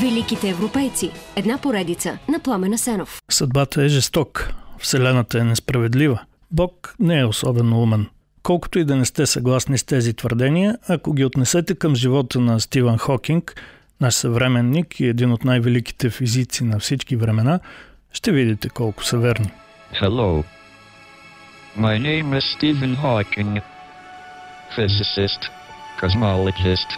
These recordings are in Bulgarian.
Великите европейци. Една поредица на Пламена Сенов. Съдбата е жесток. Вселената е несправедлива. Бог не е особено умен. Колкото и да не сте съгласни с тези твърдения, ако ги отнесете към живота на Стивън Хокинг, наш съвременник и един от най-великите физици на всички времена, ще видите колко са верни. Hello. My name is Stephen Hawking, physicist, cosmologist,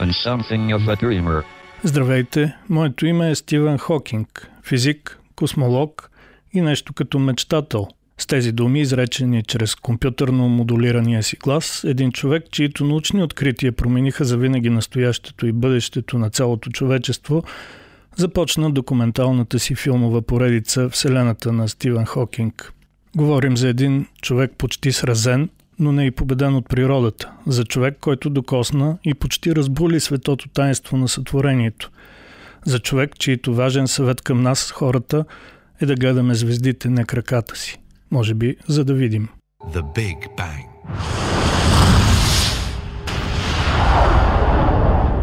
and something of a dreamer. Здравейте, моето име е Стивен Хокинг, физик, космолог и нещо като мечтател. С тези думи, изречени чрез компютърно модулирания си глас, един човек, чието научни открития промениха завинаги настоящето и бъдещето на цялото човечество, започна документалната си филмова поредица Вселената на Стивен Хокинг. Говорим за един човек почти сразен, но не и победен от природата, за човек, който докосна и почти разбули светото таинство на сътворението, за човек, чието важен съвет към нас, хората, е да гледаме звездите, не краката си. Може би, за да видим. The Big Bang.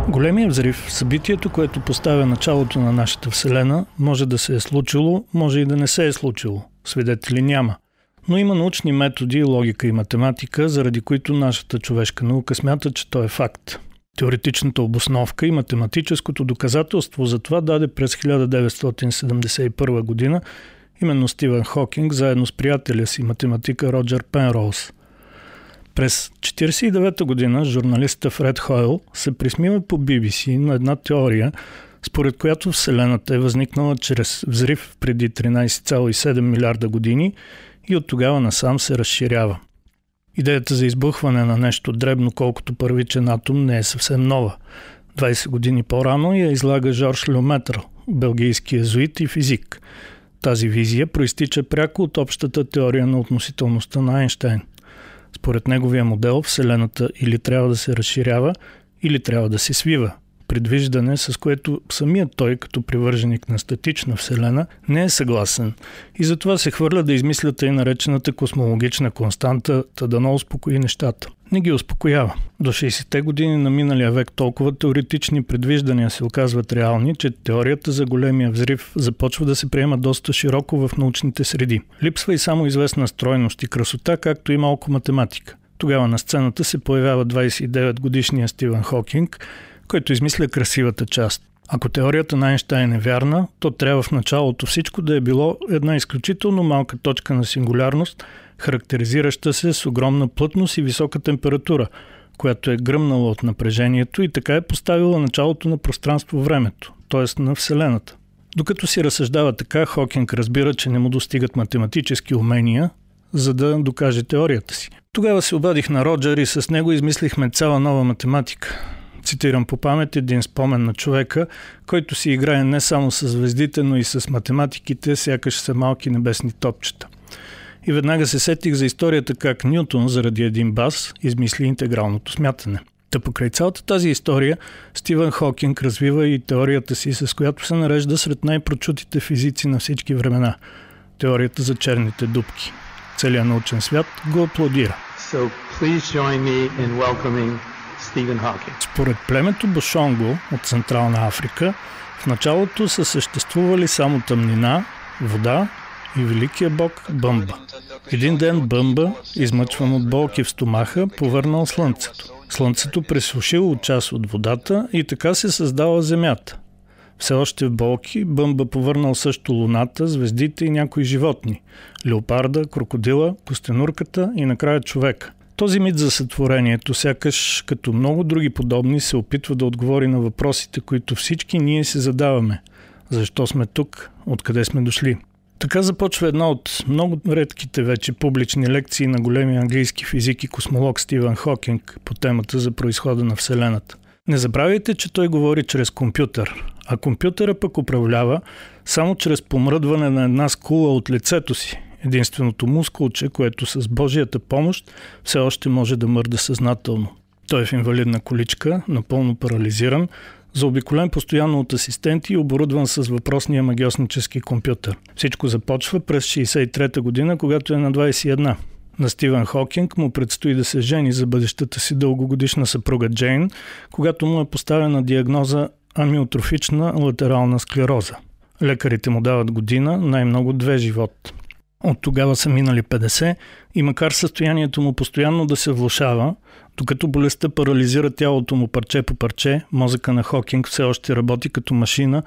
Големия взрив, събитието, което поставя началото на нашата Вселена, може да се е случило, може и да не се е случило. Свидетели няма. Но има научни методи, логика и математика, заради които нашата човешка наука смята, че то е факт. Теоретичната обосновка и математическото доказателство за това даде през 1971 година именно Стивен Хокинг заедно с приятеля си математика Роджер Пенроуз. През 1949 година журналиста Фред Хойл се присмива по BBC на една теория, според която Вселената е възникнала чрез взрив преди 13,7 милиарда години и от тогава насам се разширява. Идеята за избухване на нещо дребно, колкото първичен атом, не е съвсем нова. 20 години по-рано я излага Жорж Люметър, белгийски езуит и физик. Тази визия проистича пряко от общата теория на относителността на Айнштайн. Според неговия модел, Вселената или трябва да се разширява, или трябва да се свива, предвиждане, с което самият той, като привърженик на статична Вселена, не е съгласен и затова се хвърля да измисля тъй наречената космологична константа, та да не успокои нещата. Не ги успокоява. До 60-те години на миналия век толкова теоретични предвиждания се оказват реални, че теорията за големия взрив започва да се приема доста широко в научните среди. Липсва и само известна стройност и красота, както и малко математика. Тогава на сцената се появява 29 годишния Стивен Хокинг който измисля красивата част. Ако теорията на Айнштайн е вярна, то трябва в началото всичко да е било една изключително малка точка на сингулярност, характеризираща се с огромна плътност и висока температура, която е гръмнала от напрежението и така е поставила началото на пространство-времето, т.е. на Вселената. Докато си разсъждава така, Хокинг разбира, че не му достигат математически умения, за да докаже теорията си. Тогава се обадих на Роджер и с него измислихме цяла нова математика цитирам по памет, един спомен на човека, който си играе не само с звездите, но и с математиките, сякаш са малки небесни топчета. И веднага се сетих за историята как Нютон заради един бас измисли интегралното смятане. Та покрай цялата тази история, Стивън Хокинг развива и теорията си, с която се нарежда сред най-прочутите физици на всички времена – теорията за черните дубки. Целият научен свят го аплодира. So please join me in welcoming Стивен Хокинг. Според племето Бошонго от Централна Африка, в началото са съществували само тъмнина, вода и великия бог Бъмба. Един ден Бъмба, измъчван от болки в стомаха, повърнал слънцето. Слънцето пресушило част от водата и така се създала земята. Все още в болки, Бъмба повърнал също луната, звездите и някои животни – леопарда, крокодила, костенурката и накрая човека – този мит за сътворението, сякаш като много други подобни, се опитва да отговори на въпросите, които всички ние се задаваме. Защо сме тук? Откъде сме дошли? Така започва една от много редките вече публични лекции на големия английски физик и космолог Стивен Хокинг по темата за происхода на Вселената. Не забравяйте, че той говори чрез компютър, а компютъра пък управлява само чрез помръдване на една скула от лицето си единственото мускулче, което с Божията помощ все още може да мърда съзнателно. Той е в инвалидна количка, напълно парализиран, заобиколен постоянно от асистенти и оборудван с въпросния магиоснически компютър. Всичко започва през 63-та година, когато е на 21. На Стивен Хокинг му предстои да се жени за бъдещата си дългогодишна съпруга Джейн, когато му е поставена диагноза амиотрофична латерална склероза. Лекарите му дават година, най-много две живот. От тогава са минали 50 и макар състоянието му постоянно да се влушава, докато болестта парализира тялото му парче по парче, мозъка на Хокинг все още работи като машина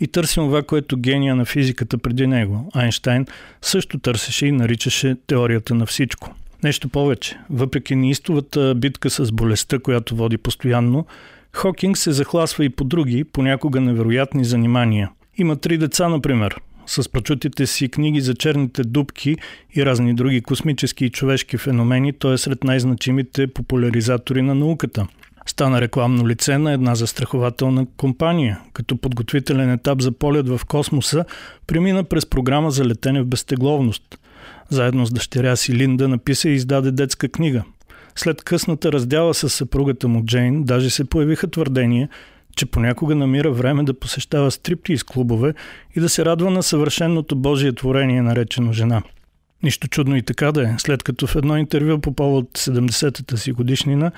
и търси това, което гения на физиката преди него, Айнштайн, също търсеше и наричаше теорията на всичко. Нещо повече, въпреки неистовата битка с болестта, която води постоянно, Хокинг се захласва и по други, понякога невероятни занимания. Има три деца, например, с прочутите си книги за черните дубки и разни други космически и човешки феномени, той е сред най-значимите популяризатори на науката. Стана рекламно лице на една застрахователна компания. Като подготвителен етап за полет в космоса премина през програма за летене в безтегловност. Заедно с дъщеря си Линда написа и издаде детска книга. След късната раздяла с съпругата му Джейн, даже се появиха твърдения, че понякога намира време да посещава из клубове и да се радва на съвършенното Божие творение, наречено жена. Нищо чудно и така да е, след като в едно интервю по повод 70-та си годишнина,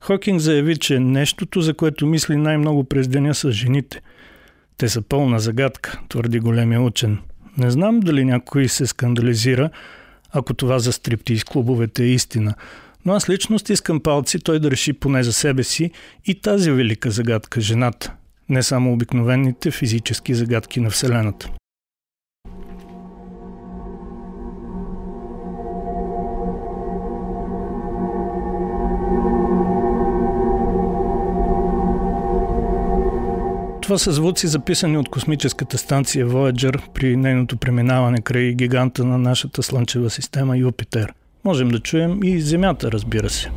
Хокинг заяви, че нещото, за което мисли най-много през деня са жените. Те са пълна загадка, твърди големия учен. Не знам дали някой се скандализира, ако това за из клубовете е истина – но аз лично стискам палци той да реши поне за себе си и тази велика загадка – жената. Не само обикновените физически загадки на Вселената. Това са звуци записани от космическата станция Voyager при нейното преминаване край гиганта на нашата Слънчева система Юпитер – Можем да чуем и Земята, разбира се.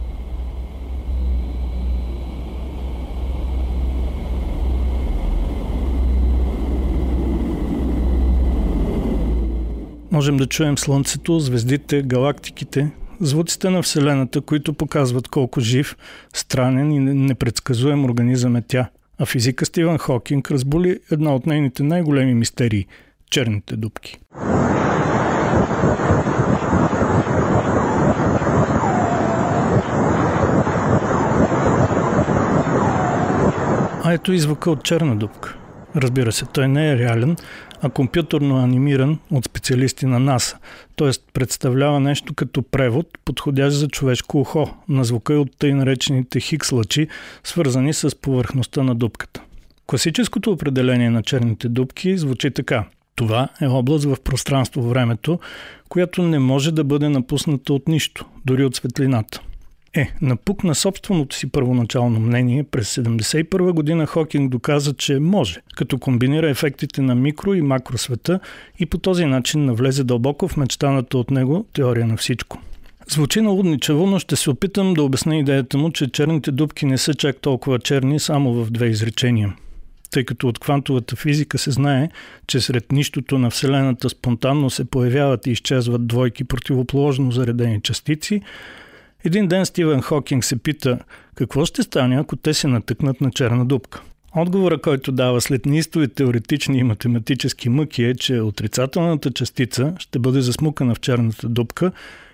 Можем да чуем Слънцето, звездите, галактиките, звуците на Вселената, които показват колко жив, странен и непредсказуем организъм е тя. А физика Стивън Хокинг разболи една от нейните най-големи мистерии – черните дубки. Ето и звука от черна дупка. Разбира се, той не е реален, а компютърно анимиран от специалисти на НАСА, т.е. представлява нещо като превод, подходящ за човешко ухо, на звука от тъй наречените хикс лъчи, свързани с повърхността на дупката. Класическото определение на черните дупки звучи така. Това е област в пространство-времето, която не може да бъде напусната от нищо, дори от светлината. Е, напук на собственото си първоначално мнение, през 1971 година Хокинг доказа, че може, като комбинира ефектите на микро и макросвета и по този начин навлезе дълбоко в мечтаната от него теория на всичко. Звучи налудничево, но ще се опитам да обясня идеята му, че черните дубки не са чак толкова черни само в две изречения. Тъй като от квантовата физика се знае, че сред нищото на Вселената спонтанно се появяват и изчезват двойки противоположно заредени частици, един ден Стивен Хокинг се пита какво ще стане, ако те се натъкнат на черна дупка. Отговора, който дава след нистови теоретични и математически мъки е, че отрицателната частица ще бъде засмукана в черната дупка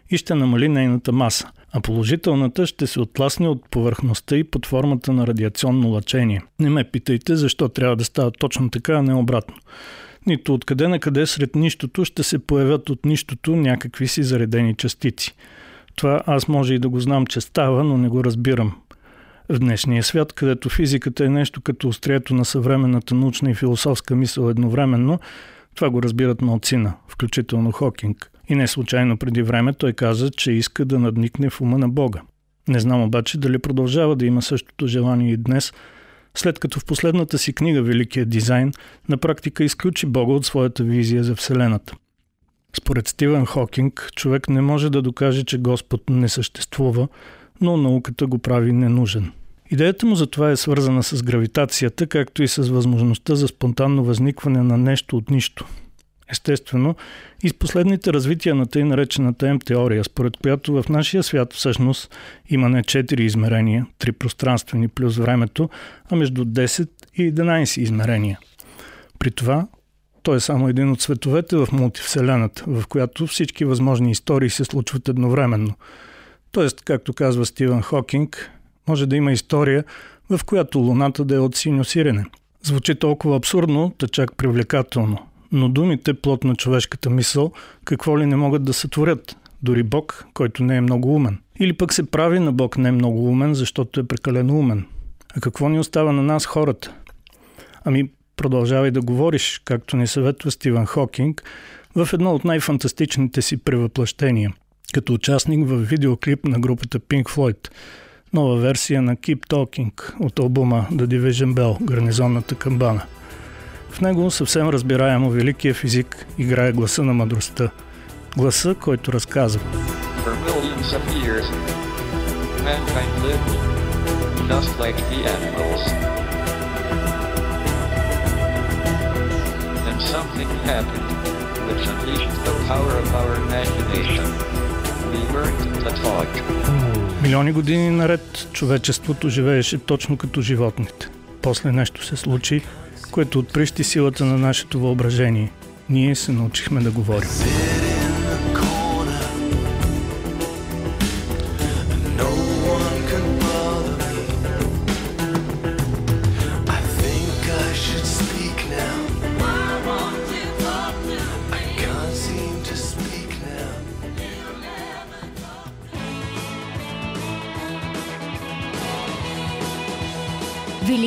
и ще намали нейната маса, а положителната ще се отласне от повърхността и под формата на радиационно лъчение. Не ме питайте защо трябва да става точно така, а не обратно. Нито откъде на къде сред нищото ще се появят от нищото някакви си заредени частици – това аз може и да го знам, че става, но не го разбирам. В днешния свят, където физиката е нещо като острието на съвременната научна и философска мисъл едновременно, това го разбират малцина, включително Хокинг. И не случайно преди време той каза, че иска да надникне в ума на Бога. Не знам обаче дали продължава да има същото желание и днес, след като в последната си книга Великия дизайн на практика изключи Бога от своята визия за Вселената. Според Стивен Хокинг, човек не може да докаже, че Господ не съществува, но науката го прави ненужен. Идеята му за това е свързана с гравитацията, както и с възможността за спонтанно възникване на нещо от нищо. Естествено, и с последните развития на тъй наречената М-теория, според която в нашия свят всъщност има не 4 измерения, 3 пространствени плюс времето, а между 10 и 11 измерения. При това той е само един от световете в мултивселената, в която всички възможни истории се случват едновременно. Тоест, както казва Стивен Хокинг, може да има история, в която Луната да е от синьо сирене, Звучи толкова абсурдно, та чак привлекателно. Но думите, плод на човешката мисъл, какво ли не могат да сътворят? Дори Бог, който не е много умен. Или пък се прави на Бог не е много умен, защото е прекалено умен. А какво ни остава на нас хората? Ами, продължавай да говориш, както ни съветва Стивен Хокинг, в едно от най-фантастичните си превъплъщения, като участник в видеоклип на групата Pink Floyd, нова версия на Keep Talking от албума The Division Bell, гарнизонната камбана. В него съвсем разбираемо великия физик играе гласа на мъдростта. Гласа, който разказва. Just like the animals. Something happened, which unleashed the power of our imagination. We learned to talk. Милиони години наред човечеството живееше точно като животните. После нещо се случи, което отприщи силата на нашето въображение. Ние се научихме да говорим.